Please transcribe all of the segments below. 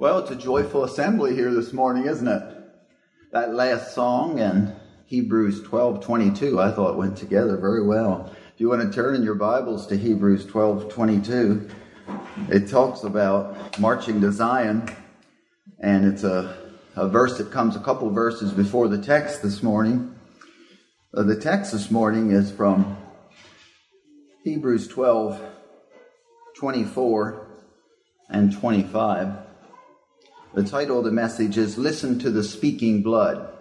Well, it's a joyful assembly here this morning, isn't it? That last song and Hebrews 12:22 I thought went together very well. If you want to turn in your Bibles to Hebrews 12:22, it talks about marching to Zion and it's a, a verse that comes a couple verses before the text this morning. Uh, the text this morning is from Hebrews 12 24 and 25. The title of the message is Listen to the Speaking Blood.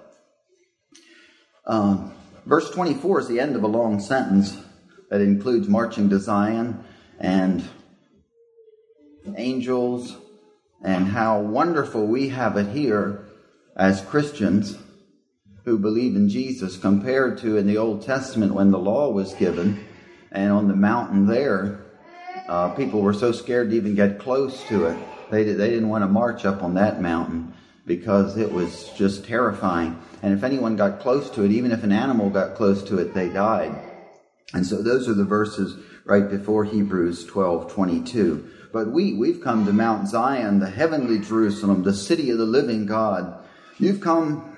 Um, verse 24 is the end of a long sentence that includes marching to Zion and angels and how wonderful we have it here as Christians who believe in Jesus compared to in the Old Testament when the law was given and on the mountain there, uh, people were so scared to even get close to it they, they didn't want to march up on that mountain because it was just terrifying. And if anyone got close to it, even if an animal got close to it, they died. And so those are the verses right before Hebrews 12 22. But we, we've come to Mount Zion, the heavenly Jerusalem, the city of the living God. You've come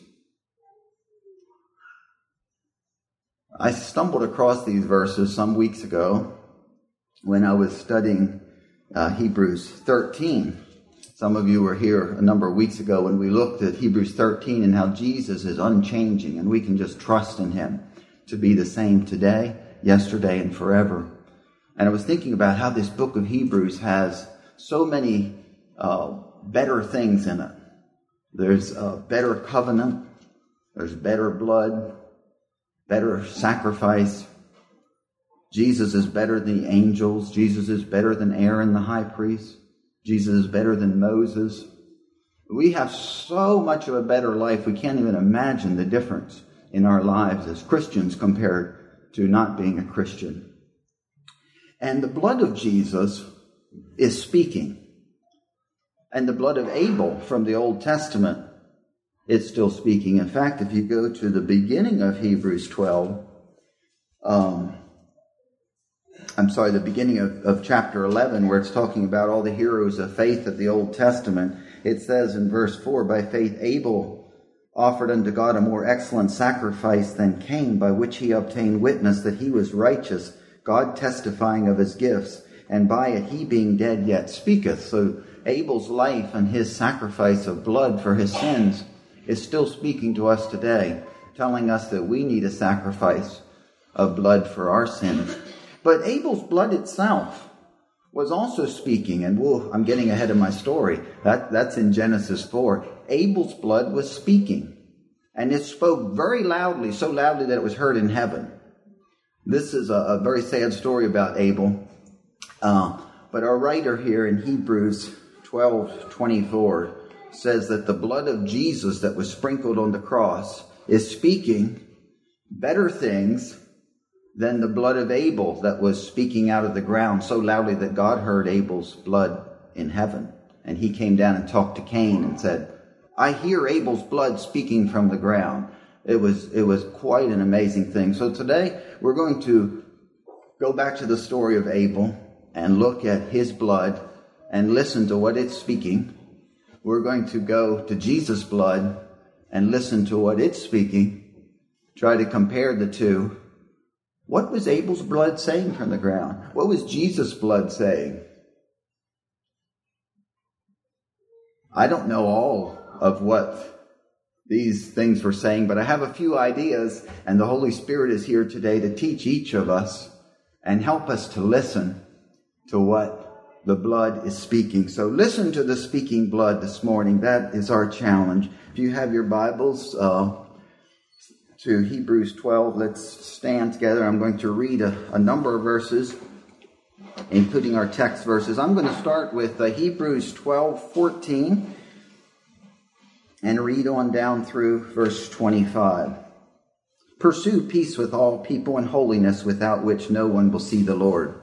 I stumbled across these verses some weeks ago when I was studying uh, Hebrews 13. Some of you were here a number of weeks ago when we looked at Hebrews 13 and how Jesus is unchanging and we can just trust in him to be the same today, yesterday, and forever. And I was thinking about how this book of Hebrews has so many uh, better things in it. There's a better covenant, there's better blood, better sacrifice. Jesus is better than the angels, Jesus is better than Aaron the high priest. Jesus is better than Moses. We have so much of a better life, we can't even imagine the difference in our lives as Christians compared to not being a Christian. And the blood of Jesus is speaking. And the blood of Abel from the Old Testament is still speaking. In fact, if you go to the beginning of Hebrews 12, um, I'm sorry, the beginning of, of chapter 11, where it's talking about all the heroes of faith of the Old Testament, it says in verse 4 By faith, Abel offered unto God a more excellent sacrifice than Cain, by which he obtained witness that he was righteous, God testifying of his gifts, and by it he being dead yet speaketh. So Abel's life and his sacrifice of blood for his sins is still speaking to us today, telling us that we need a sacrifice of blood for our sins. But Abel's blood itself was also speaking, and whoa, I'm getting ahead of my story. That, that's in Genesis 4. Abel's blood was speaking, and it spoke very loudly, so loudly that it was heard in heaven. This is a, a very sad story about Abel. Uh, but our writer here in Hebrews 12 24 says that the blood of Jesus that was sprinkled on the cross is speaking better things than the blood of Abel that was speaking out of the ground so loudly that God heard Abel's blood in heaven. And he came down and talked to Cain and said, I hear Abel's blood speaking from the ground. It was, it was quite an amazing thing. So today we're going to go back to the story of Abel and look at his blood and listen to what it's speaking. We're going to go to Jesus' blood and listen to what it's speaking, try to compare the two, what was Abel's blood saying from the ground? What was Jesus' blood saying? I don't know all of what these things were saying, but I have a few ideas, and the Holy Spirit is here today to teach each of us and help us to listen to what the blood is speaking. So listen to the speaking blood this morning. That is our challenge. If you have your Bibles, uh, to Hebrews 12. Let's stand together. I'm going to read a, a number of verses, including our text verses. I'm going to start with uh, Hebrews 12 14 and read on down through verse 25. Pursue peace with all people and holiness without which no one will see the Lord.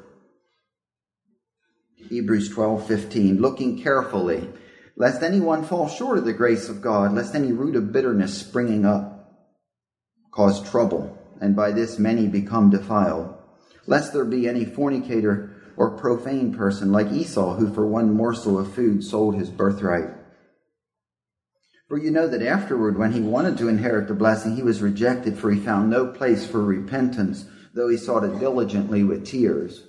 Hebrews 12:15 looking carefully lest anyone fall short of the grace of God lest any root of bitterness springing up cause trouble and by this many become defiled lest there be any fornicator or profane person like Esau who for one morsel of food sold his birthright for you know that afterward, when he wanted to inherit the blessing, he was rejected, for he found no place for repentance, though he sought it diligently with tears.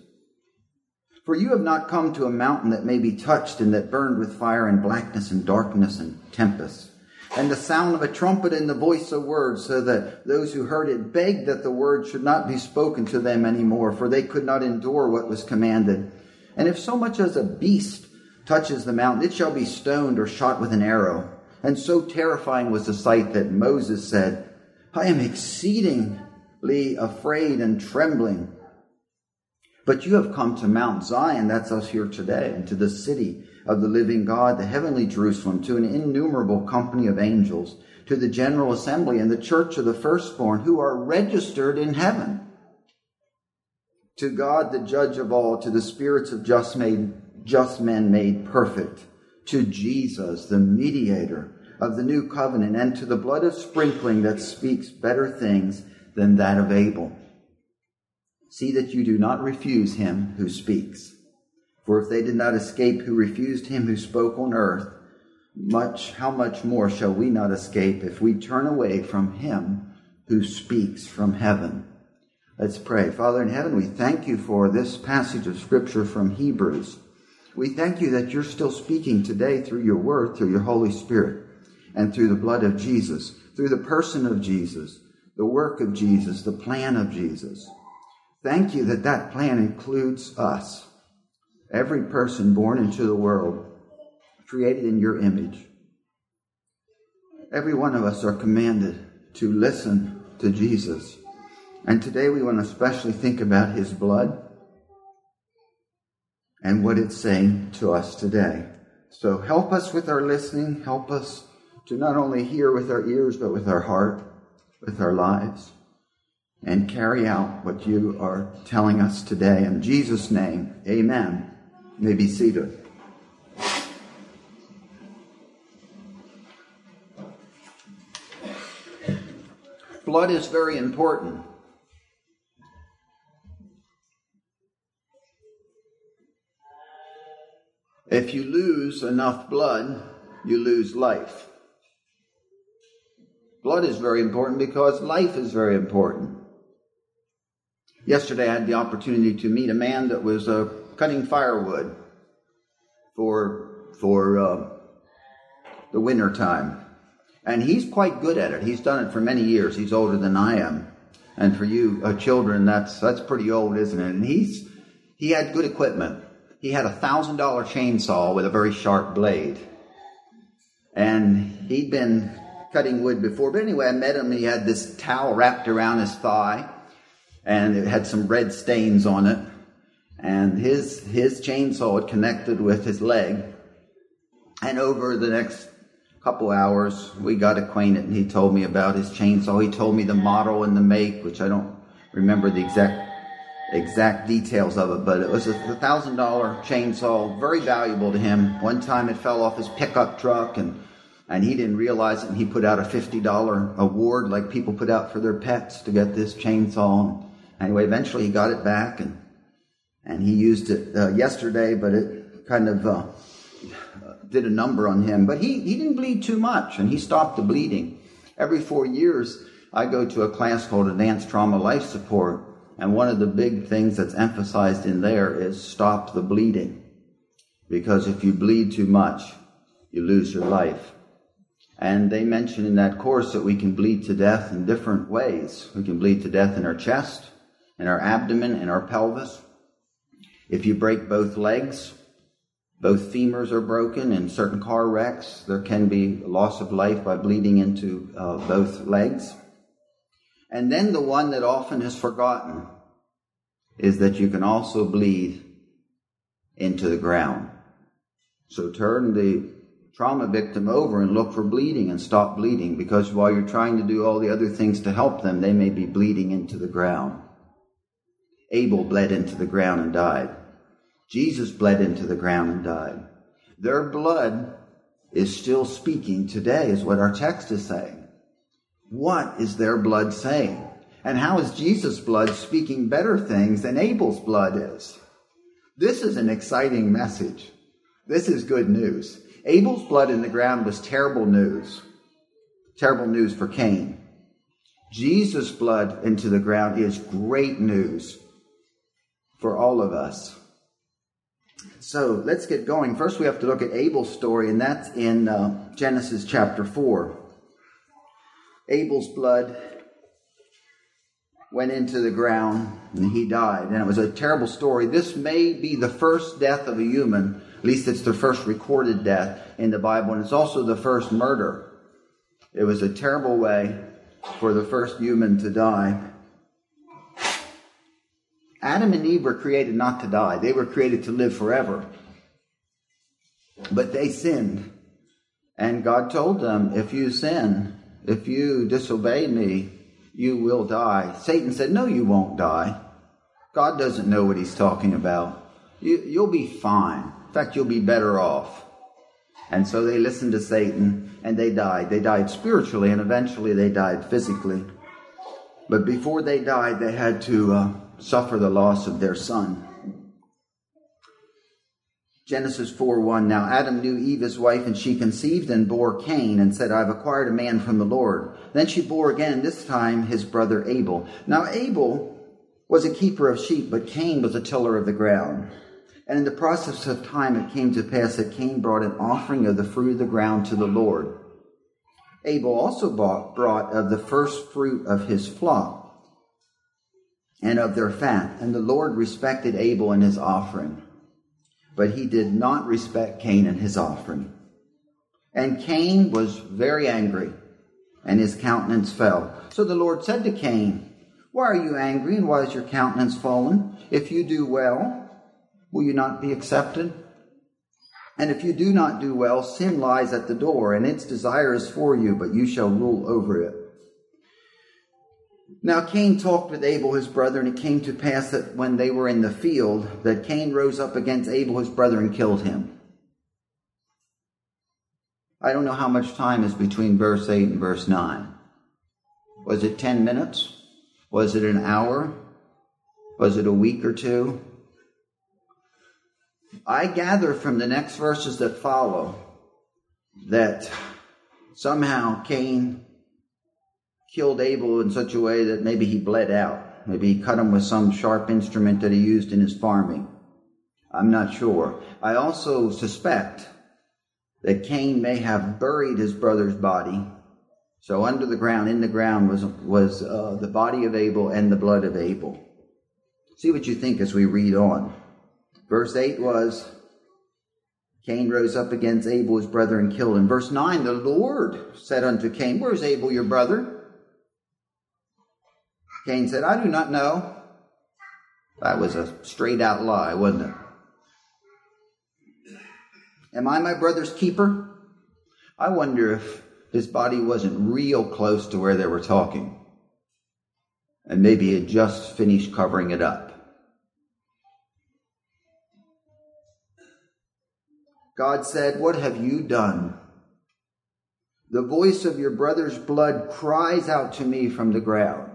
For you have not come to a mountain that may be touched and that burned with fire and blackness and darkness and tempest, and the sound of a trumpet and the voice of words, so that those who heard it begged that the word should not be spoken to them any more, for they could not endure what was commanded. And if so much as a beast touches the mountain, it shall be stoned or shot with an arrow. And so terrifying was the sight that Moses said, I am exceedingly afraid and trembling. But you have come to Mount Zion, that's us here today, and to the city of the living God, the heavenly Jerusalem, to an innumerable company of angels, to the general assembly and the church of the firstborn who are registered in heaven. To God, the judge of all, to the spirits of just made, just men made perfect to Jesus, the mediator of the new covenant, and to the blood of sprinkling that speaks better things than that of Abel. See that you do not refuse him who speaks. For if they did not escape who refused him who spoke on earth, much how much more shall we not escape if we turn away from him who speaks from heaven? Let's pray. Father in heaven, we thank you for this passage of scripture from Hebrews. We thank you that you're still speaking today through your word, through your Holy Spirit, and through the blood of Jesus, through the person of Jesus, the work of Jesus, the plan of Jesus. Thank you that that plan includes us, every person born into the world, created in your image. Every one of us are commanded to listen to Jesus. And today we want to especially think about his blood and what it's saying to us today. So help us with our listening. Help us to not only hear with our ears, but with our heart, with our lives, and carry out what you are telling us today. In Jesus' name, amen. You may be seated. Blood is very important. If you lose enough blood, you lose life. Blood is very important because life is very important. Yesterday, I had the opportunity to meet a man that was uh, cutting firewood for for uh, the winter time, and he's quite good at it. He's done it for many years. He's older than I am, and for you uh, children, that's that's pretty old, isn't it? And he's he had good equipment he had a thousand dollar chainsaw with a very sharp blade. And he'd been cutting wood before. But anyway, I met him. He had this towel wrapped around his thigh and it had some red stains on it. And his, his chainsaw had connected with his leg. And over the next couple hours, we got acquainted and he told me about his chainsaw. He told me the model and the make, which I don't remember the exact exact details of it, but it was a thousand dollar chainsaw, very valuable to him. One time it fell off his pickup truck and and he didn't realize it and he put out a fifty dollar award like people put out for their pets to get this chainsaw. Anyway, eventually he got it back and and he used it uh, yesterday, but it kind of uh, did a number on him. But he, he didn't bleed too much and he stopped the bleeding. Every four years, I go to a class called Advanced Trauma Life Support and one of the big things that's emphasized in there is stop the bleeding. Because if you bleed too much, you lose your life. And they mention in that course that we can bleed to death in different ways. We can bleed to death in our chest, in our abdomen, and our pelvis. If you break both legs, both femurs are broken in certain car wrecks. There can be loss of life by bleeding into uh, both legs. And then the one that often is forgotten is that you can also bleed into the ground. So turn the trauma victim over and look for bleeding and stop bleeding because while you're trying to do all the other things to help them, they may be bleeding into the ground. Abel bled into the ground and died. Jesus bled into the ground and died. Their blood is still speaking today, is what our text is saying. What is their blood saying? And how is Jesus' blood speaking better things than Abel's blood is? This is an exciting message. This is good news. Abel's blood in the ground was terrible news. Terrible news for Cain. Jesus' blood into the ground is great news for all of us. So let's get going. First, we have to look at Abel's story, and that's in uh, Genesis chapter 4. Abel's blood went into the ground and he died. And it was a terrible story. This may be the first death of a human, at least it's the first recorded death in the Bible, and it's also the first murder. It was a terrible way for the first human to die. Adam and Eve were created not to die, they were created to live forever. But they sinned. And God told them, if you sin, if you disobey me, you will die. Satan said, No, you won't die. God doesn't know what he's talking about. You, you'll be fine. In fact, you'll be better off. And so they listened to Satan and they died. They died spiritually and eventually they died physically. But before they died, they had to uh, suffer the loss of their son. Genesis 4 1. Now Adam knew Eve his wife, and she conceived and bore Cain, and said, I've acquired a man from the Lord. Then she bore again, this time his brother Abel. Now Abel was a keeper of sheep, but Cain was a tiller of the ground. And in the process of time it came to pass that Cain brought an offering of the fruit of the ground to the Lord. Abel also bought, brought of the first fruit of his flock and of their fat, and the Lord respected Abel and his offering but he did not respect Cain and his offering. And Cain was very angry, and his countenance fell. So the Lord said to Cain, Why are you angry, and why is your countenance fallen? If you do well, will you not be accepted? And if you do not do well, sin lies at the door, and its desire is for you, but you shall rule over it. Now Cain talked with Abel his brother, and it came to pass that when they were in the field, that Cain rose up against Abel his brother and killed him. I don't know how much time is between verse 8 and verse 9. Was it 10 minutes? Was it an hour? Was it a week or two? I gather from the next verses that follow that somehow Cain killed Abel in such a way that maybe he bled out. Maybe he cut him with some sharp instrument that he used in his farming. I'm not sure. I also suspect that Cain may have buried his brother's body. So under the ground, in the ground, was was uh, the body of Abel and the blood of Abel. See what you think as we read on. Verse eight was Cain rose up against Abel his brother and killed him. Verse nine, the Lord said unto Cain, "Where's Abel your brother?" Cain said, I do not know. That was a straight out lie, wasn't it? Am I my brother's keeper? I wonder if his body wasn't real close to where they were talking. And maybe had just finished covering it up. God said, What have you done? The voice of your brother's blood cries out to me from the ground.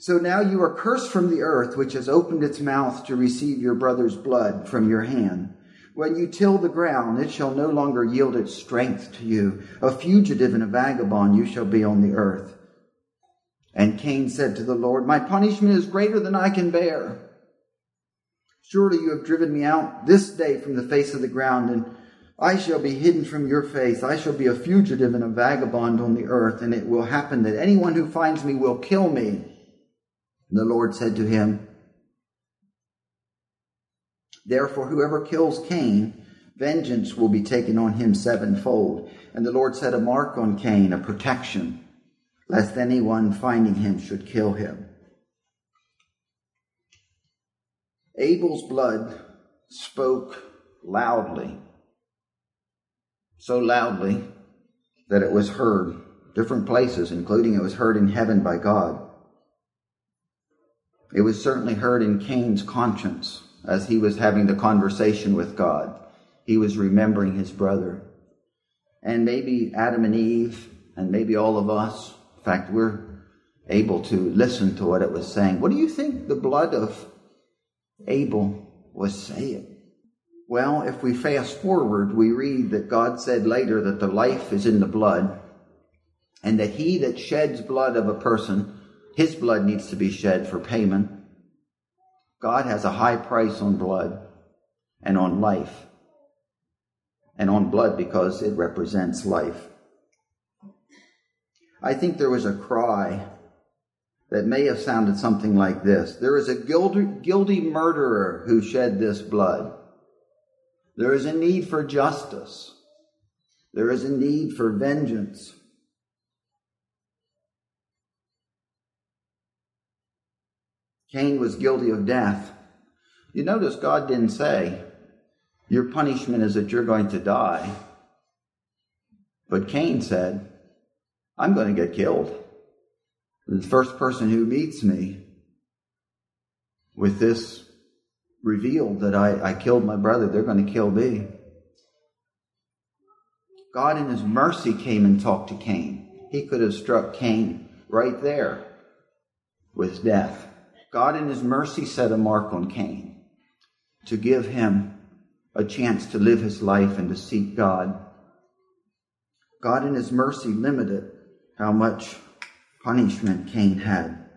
So now you are cursed from the earth, which has opened its mouth to receive your brother's blood from your hand. When you till the ground, it shall no longer yield its strength to you. A fugitive and a vagabond you shall be on the earth. And Cain said to the Lord, My punishment is greater than I can bear. Surely you have driven me out this day from the face of the ground, and I shall be hidden from your face. I shall be a fugitive and a vagabond on the earth, and it will happen that anyone who finds me will kill me. And the Lord said to him, Therefore, whoever kills Cain, vengeance will be taken on him sevenfold. And the Lord set a mark on Cain, a protection, lest anyone finding him should kill him. Abel's blood spoke loudly so loudly that it was heard different places, including it was heard in heaven by God. It was certainly heard in Cain's conscience as he was having the conversation with God. He was remembering his brother. And maybe Adam and Eve, and maybe all of us, in fact, we're able to listen to what it was saying. What do you think the blood of Abel was saying? Well, if we fast forward, we read that God said later that the life is in the blood, and that he that sheds blood of a person, his blood needs to be shed for payment. God has a high price on blood and on life, and on blood because it represents life. I think there was a cry that may have sounded something like this There is a guilty, murderer who shed this blood. There is a need for justice. There is a need for vengeance. Cain was guilty of death. You notice God didn't say, Your punishment is that you're going to die. But Cain said, I'm going to get killed. The first person who meets me with this revealed that I, I killed my brother, they're going to kill me. God, in His mercy, came and talked to Cain. He could have struck Cain right there with death. God, in His mercy, set a mark on Cain to give him a chance to live his life and to seek God. God, in His mercy, limited how much punishment Cain had.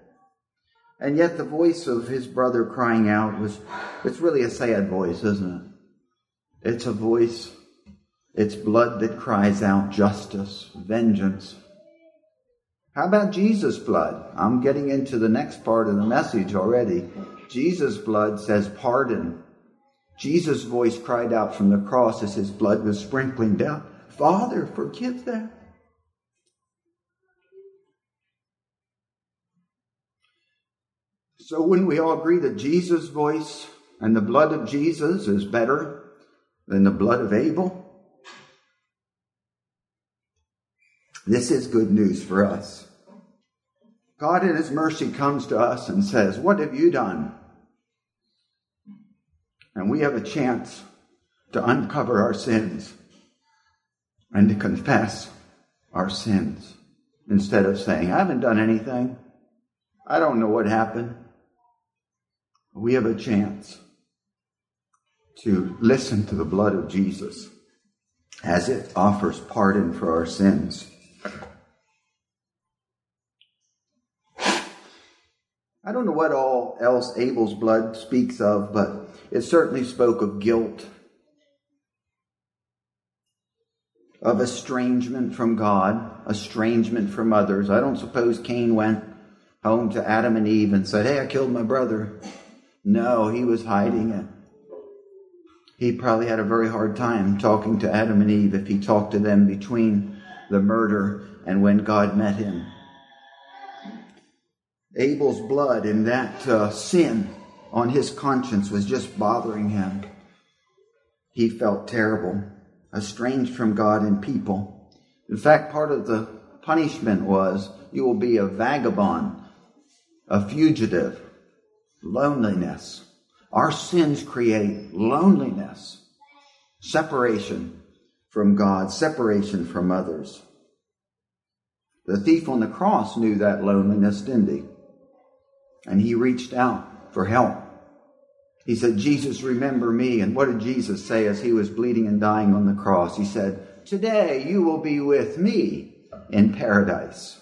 And yet the voice of his brother crying out was, it's really a sad voice, isn't it? It's a voice, it's blood that cries out justice, vengeance. How about Jesus' blood? I'm getting into the next part of the message already. Jesus' blood says pardon. Jesus' voice cried out from the cross as his blood was sprinkling down. Father, forgive them. So, when we all agree that Jesus' voice and the blood of Jesus is better than the blood of Abel, this is good news for us. God, in His mercy, comes to us and says, What have you done? And we have a chance to uncover our sins and to confess our sins instead of saying, I haven't done anything. I don't know what happened we have a chance to listen to the blood of Jesus as it offers pardon for our sins. I don't know what all else Abel's blood speaks of, but it certainly spoke of guilt, of estrangement from God, estrangement from others. I don't suppose Cain went home to Adam and Eve and said, Hey, I killed my brother. No, he was hiding it. He probably had a very hard time talking to Adam and Eve if he talked to them between the murder and when God met him. Abel's blood and that uh, sin on his conscience was just bothering him. He felt terrible, estranged from God and people. In fact, part of the punishment was you will be a vagabond, a fugitive, loneliness. Our sins create loneliness, separation from God, separation from others. The thief on the cross knew that loneliness, didn't he? And he reached out for help. He said, Jesus, remember me. And what did Jesus say as he was bleeding and dying on the cross? He said, Today you will be with me in paradise.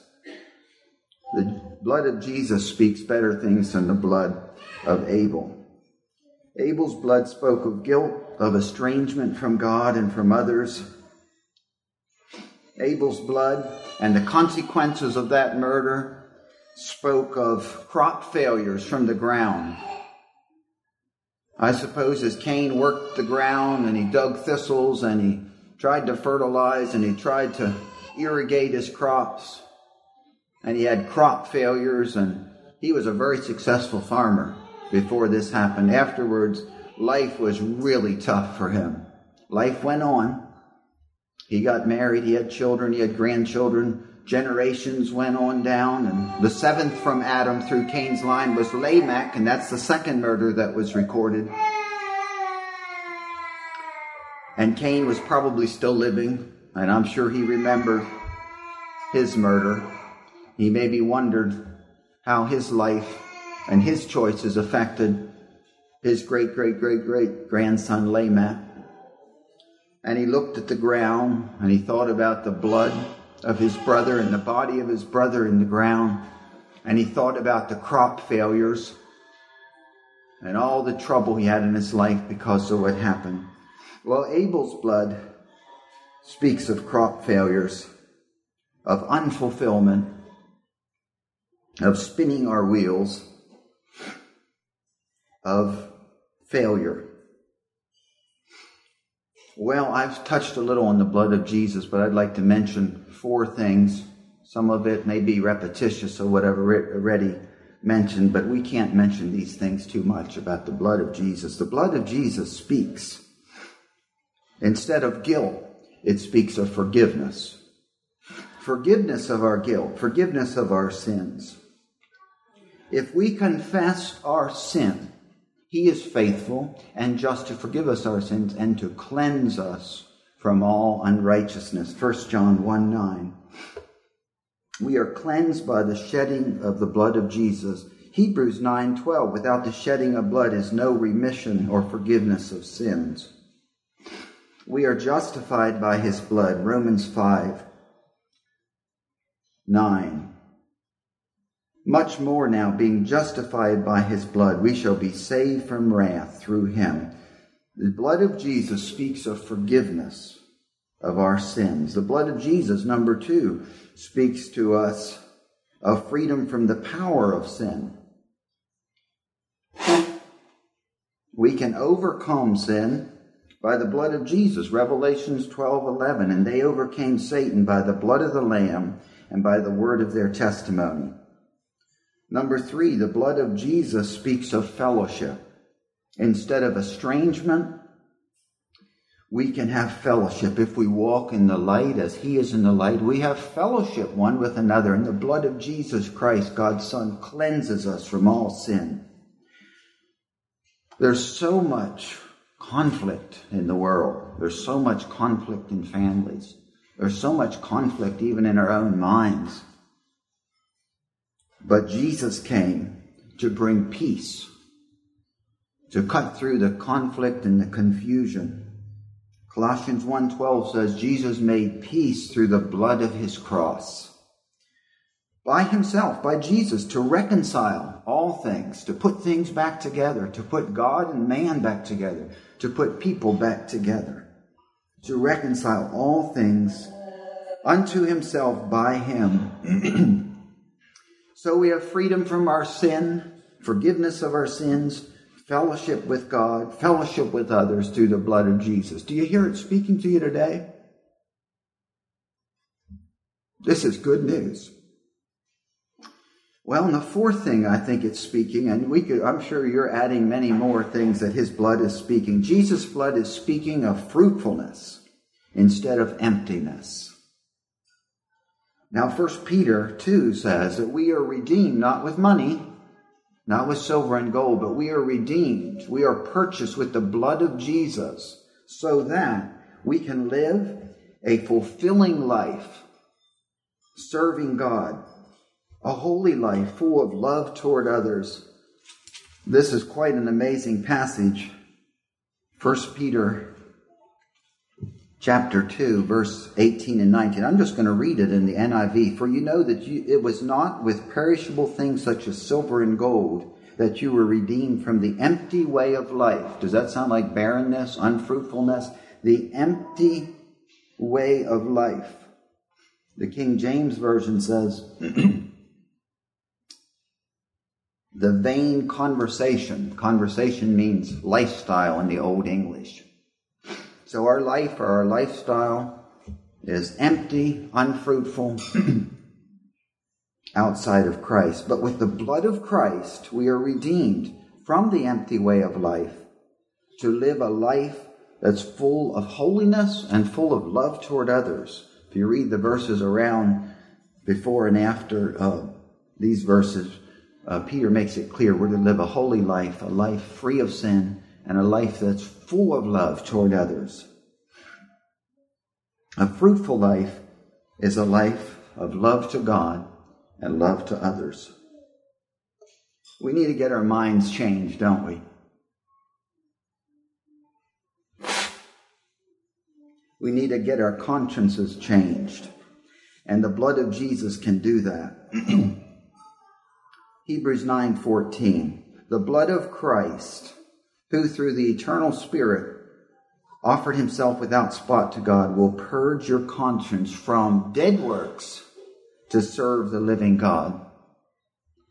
The blood of Jesus speaks better things than the blood of Abel. Abel's blood spoke of guilt, of estrangement from God and from others. Abel's blood and the consequences of that murder spoke of crop failures from the ground. I suppose as Cain worked the ground and he dug thistles and he tried to fertilize and he tried to irrigate his crops and he had crop failures and he was a very successful farmer before this happened. Afterwards, life was really tough for him. Life went on. He got married, he had children, he had grandchildren. Generations went on down, and the seventh from Adam through Cain's line was Lamech, and that's the second murder that was recorded. And Cain was probably still living, and I'm sure he remembered his murder. He maybe wondered how his life and his choices affected his great, great, great, great grandson Lamech. And he looked at the ground and he thought about the blood of his brother and the body of his brother in the ground. And he thought about the crop failures and all the trouble he had in his life because of what happened. Well, Abel's blood speaks of crop failures, of unfulfillment, of spinning our wheels, of failure. Well, I've touched a little on the blood of Jesus, but I'd like to mention four things. Some of it may be repetitious or whatever already mentioned, but we can't mention these things too much about the blood of Jesus. The blood of Jesus speaks. Instead of guilt, it speaks of forgiveness. Forgiveness of our guilt, forgiveness of our sins. If we confess our sin, He is faithful and just to forgive us our sins and to cleanse us from all unrighteousness. 1 John 1 9. We are cleansed by the shedding of the blood of Jesus. Hebrews 9:12 Without the shedding of blood is no remission or forgiveness of sins. We are justified by his blood. Romans 5 9. Much more now, being justified by his blood, we shall be saved from wrath through him. The blood of Jesus speaks of forgiveness of our sins. The blood of Jesus, number two, speaks to us of freedom from the power of sin. We can overcome sin by the blood of Jesus, Revelations 12 11, and they overcame Satan by the blood of the Lamb and by the word of their testimony. Number three, the blood of Jesus speaks of fellowship. Instead of estrangement, we can have fellowship. If we walk in the light as He is in the light, we have fellowship one with another. And the blood of Jesus Christ, God's Son, cleanses us from all sin. There's so much conflict in the world. There's so much conflict in families. There's so much conflict even in our own minds. But Jesus came to bring peace, to cut through the conflict and the confusion. Colossians 1:12 says Jesus made peace through the blood of his cross. By himself, by Jesus, to reconcile all things, to put things back together, to put God and man back together, to put people back together, to reconcile all things unto himself by him. So we have freedom from our sin, forgiveness of our sins, fellowship with God, fellowship with others through the blood of Jesus. Do you hear it speaking to you today? This is good news. Well, and the fourth thing I think it's speaking, and we could, I'm sure you're adding many more things that his blood is speaking. Jesus' blood is speaking of fruitfulness instead of emptiness. Now, First Peter 2 says that we are redeemed not with money, not with silver and gold, but we are redeemed. We are purchased with the blood of Jesus so that we can live a fulfilling life serving God, a holy life full of love toward others. This is quite an amazing passage. First Peter chapter 2, verse 18 and 19. I'm just going to read it in the NIV. For you know that you, it was not with perishable things such as silver and gold that you were redeemed from the empty way of life. Does that sound like barrenness, unfruitfulness? The empty way of life. The King James Version says, the vain conversation. Conversation means lifestyle in the Old English so our life or our lifestyle is empty, unfruitful, outside of Christ. But with the blood of Christ, we are redeemed from the empty way of life to live a life that's full of holiness and full of love toward others. If you read the verses around before and after uh, these verses, uh, Peter makes it clear we're to live a holy life, a life free of sin, and a life that's full of love toward others. A fruitful life is a life of love to God and love to others. We need to get our minds changed, don't we? We need to get our consciences changed. And the blood of Jesus can do that. Hebrews 9:14 The blood of Christ who through the eternal spirit offered himself without spot to God will purge your conscience from dead works to serve the living God.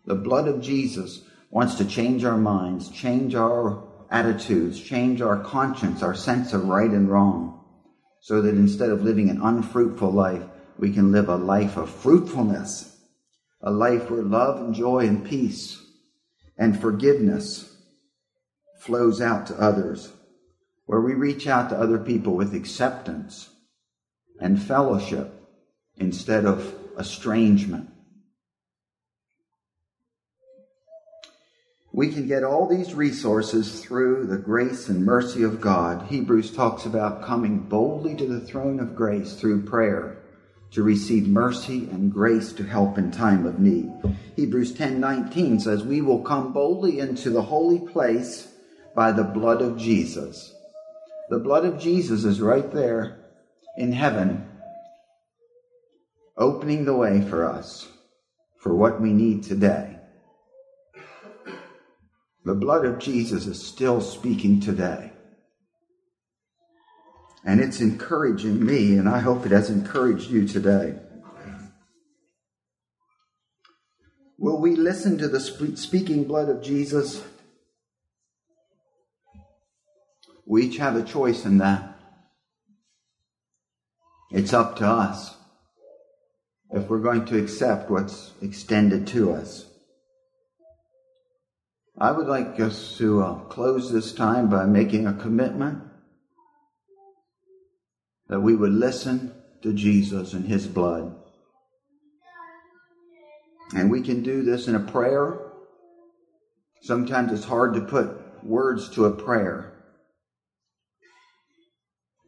The blood of Jesus wants to change our minds, change our attitudes, change our conscience, our sense of right and wrong, so that instead of living an unfruitful life, we can live a life of fruitfulness, a life where love and joy and peace and forgiveness flows out to others, where we reach out to other people with acceptance and fellowship instead of estrangement. We can get all these resources through the grace and mercy of God. Hebrews talks about coming boldly to the throne of grace through prayer to receive mercy and grace to help in time of need. Hebrews 10:19 says, "We will come boldly into the holy place by the blood of Jesus." The blood of Jesus is right there in heaven opening the way for us for what we need today. The blood of Jesus is still speaking today. And it's encouraging me, and I hope it has encouraged you today. Will we listen to the speaking blood of Jesus? We each have a choice in that. It's up to us if we're going to accept what's extended to us. I would like us to uh, close this time by making a commitment that we would listen to Jesus and His blood. And we can do this in a prayer. Sometimes it's hard to put words to a prayer.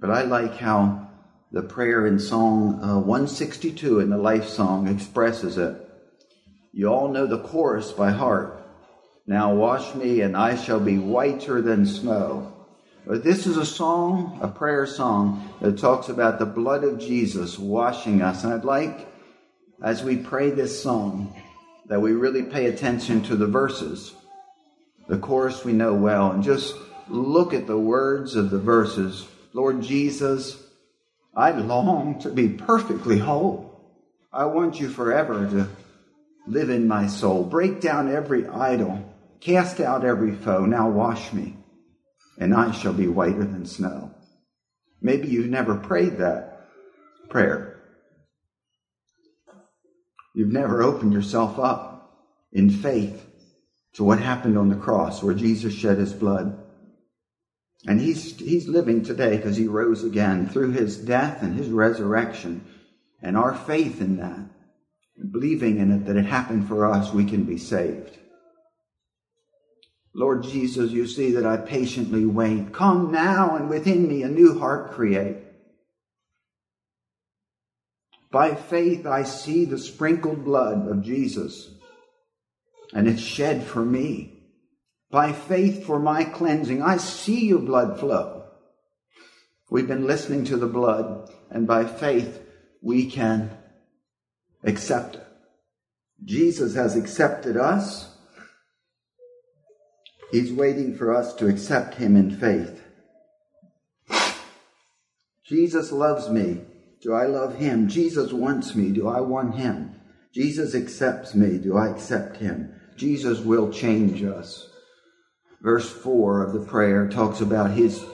But I like how the prayer in Song uh, 162 in the Life Song expresses it. You all know the chorus by heart. Now wash me, and I shall be whiter than snow. But this is a song, a prayer song, that talks about the blood of Jesus washing us. And I'd like, as we pray this song, that we really pay attention to the verses. The chorus we know well, and just look at the words of the verses. Lord Jesus, I long to be perfectly whole. I want you forever to live in my soul. Break down every idol. Cast out every foe. Now wash me, and I shall be whiter than snow. Maybe you've never prayed that prayer. You've never opened yourself up in faith to what happened on the cross where Jesus shed his blood. And he's, he's living today because he rose again through his death and his resurrection. And our faith in that, believing in it that it happened for us, we can be saved. Lord Jesus, you see that I patiently wait. Come now and within me a new heart create. By faith, I see the sprinkled blood of Jesus, and it's shed for me. By faith for my cleansing, I see your blood flow. We've been listening to the blood, and by faith, we can accept it. Jesus has accepted us. He's waiting for us to accept him in faith. Jesus loves me. Do I love him? Jesus wants me. Do I want him? Jesus accepts me. Do I accept him? Jesus will change us verse 4 of the prayer talks about his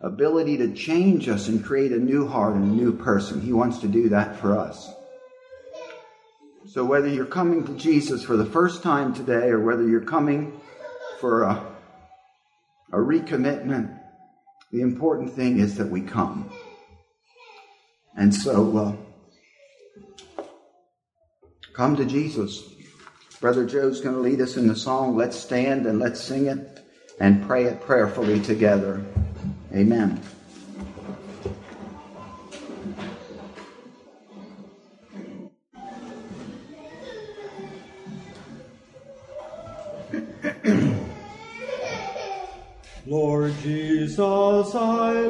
ability to change us and create a new heart and a new person. He wants to do that for us. So, whether you're coming to Jesus for the first time today or whether you're coming for a, a recommitment, The important thing is that we come. And so, uh, come to Jesus. Brother Joe's going to lead us in the song. Let's stand and let's sing it and pray it prayerfully together. Amen. Lord Jesus, I